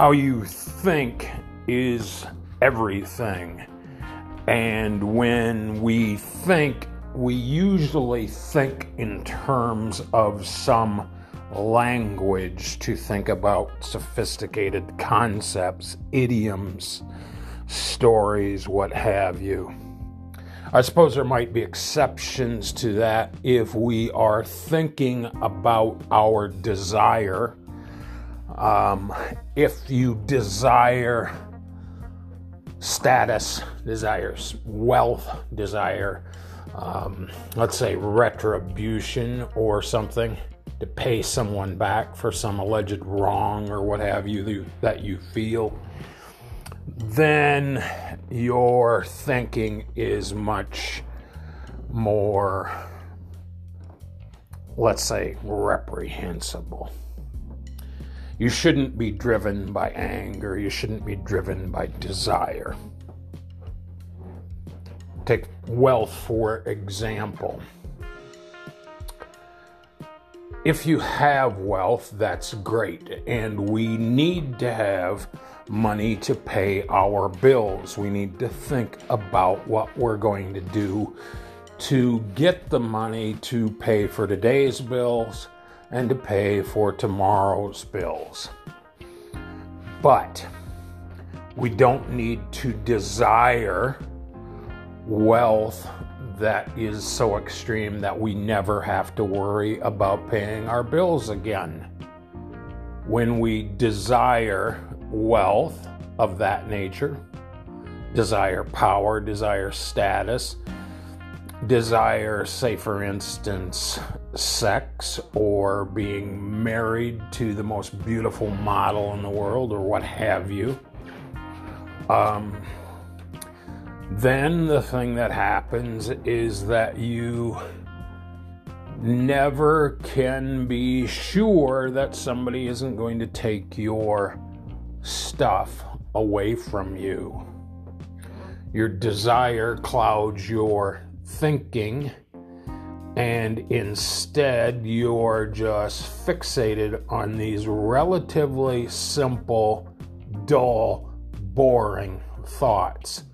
how you think is everything. And when we think, we usually think in terms of some language to think about sophisticated concepts, idioms, stories, what have you. I suppose there might be exceptions to that if we are thinking about our desire. Um, if you desire status, desires wealth, desire, um, let's say retribution or something to pay someone back for some alleged wrong or what have you that you feel, then your thinking is much more, let's say, reprehensible. You shouldn't be driven by anger, you shouldn't be driven by desire. Take wealth, for example if you have wealth, that's great. And we need to have money to pay our bills. We need to think about what we're going to do to get the money to pay for today's bills and to pay for tomorrow's bills. But we don't need to desire wealth that is so extreme that we never have to worry about paying our bills again. When we desire wealth of that nature, desire power, desire status, desire, say for instance, sex or being married to the most beautiful model in the world or what have you. Um, then the thing that happens is that you never can be sure that somebody isn't going to take your stuff away from you. Your desire clouds your thinking, and instead you're just fixated on these relatively simple, dull, boring thoughts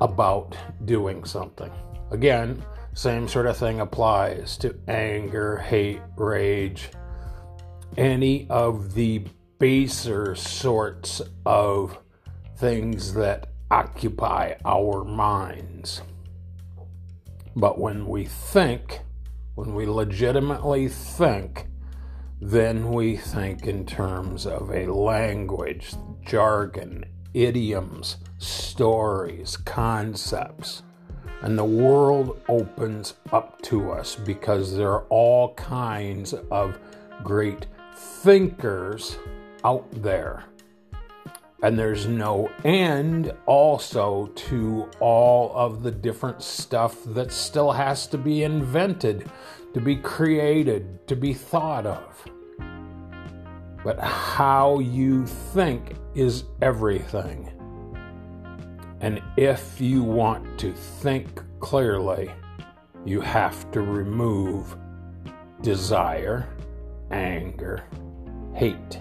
about doing something. Again, same sort of thing applies to anger, hate, rage, any of the baser sorts of things that occupy our minds. But when we think, when we legitimately think, then we think in terms of a language, jargon, idioms, stories, concepts. And the world opens up to us because there are all kinds of great thinkers out there. And there's no end also to all of the different stuff that still has to be invented, to be created, to be thought of. But how you think is everything. And if you want to think clearly, you have to remove desire, anger, hate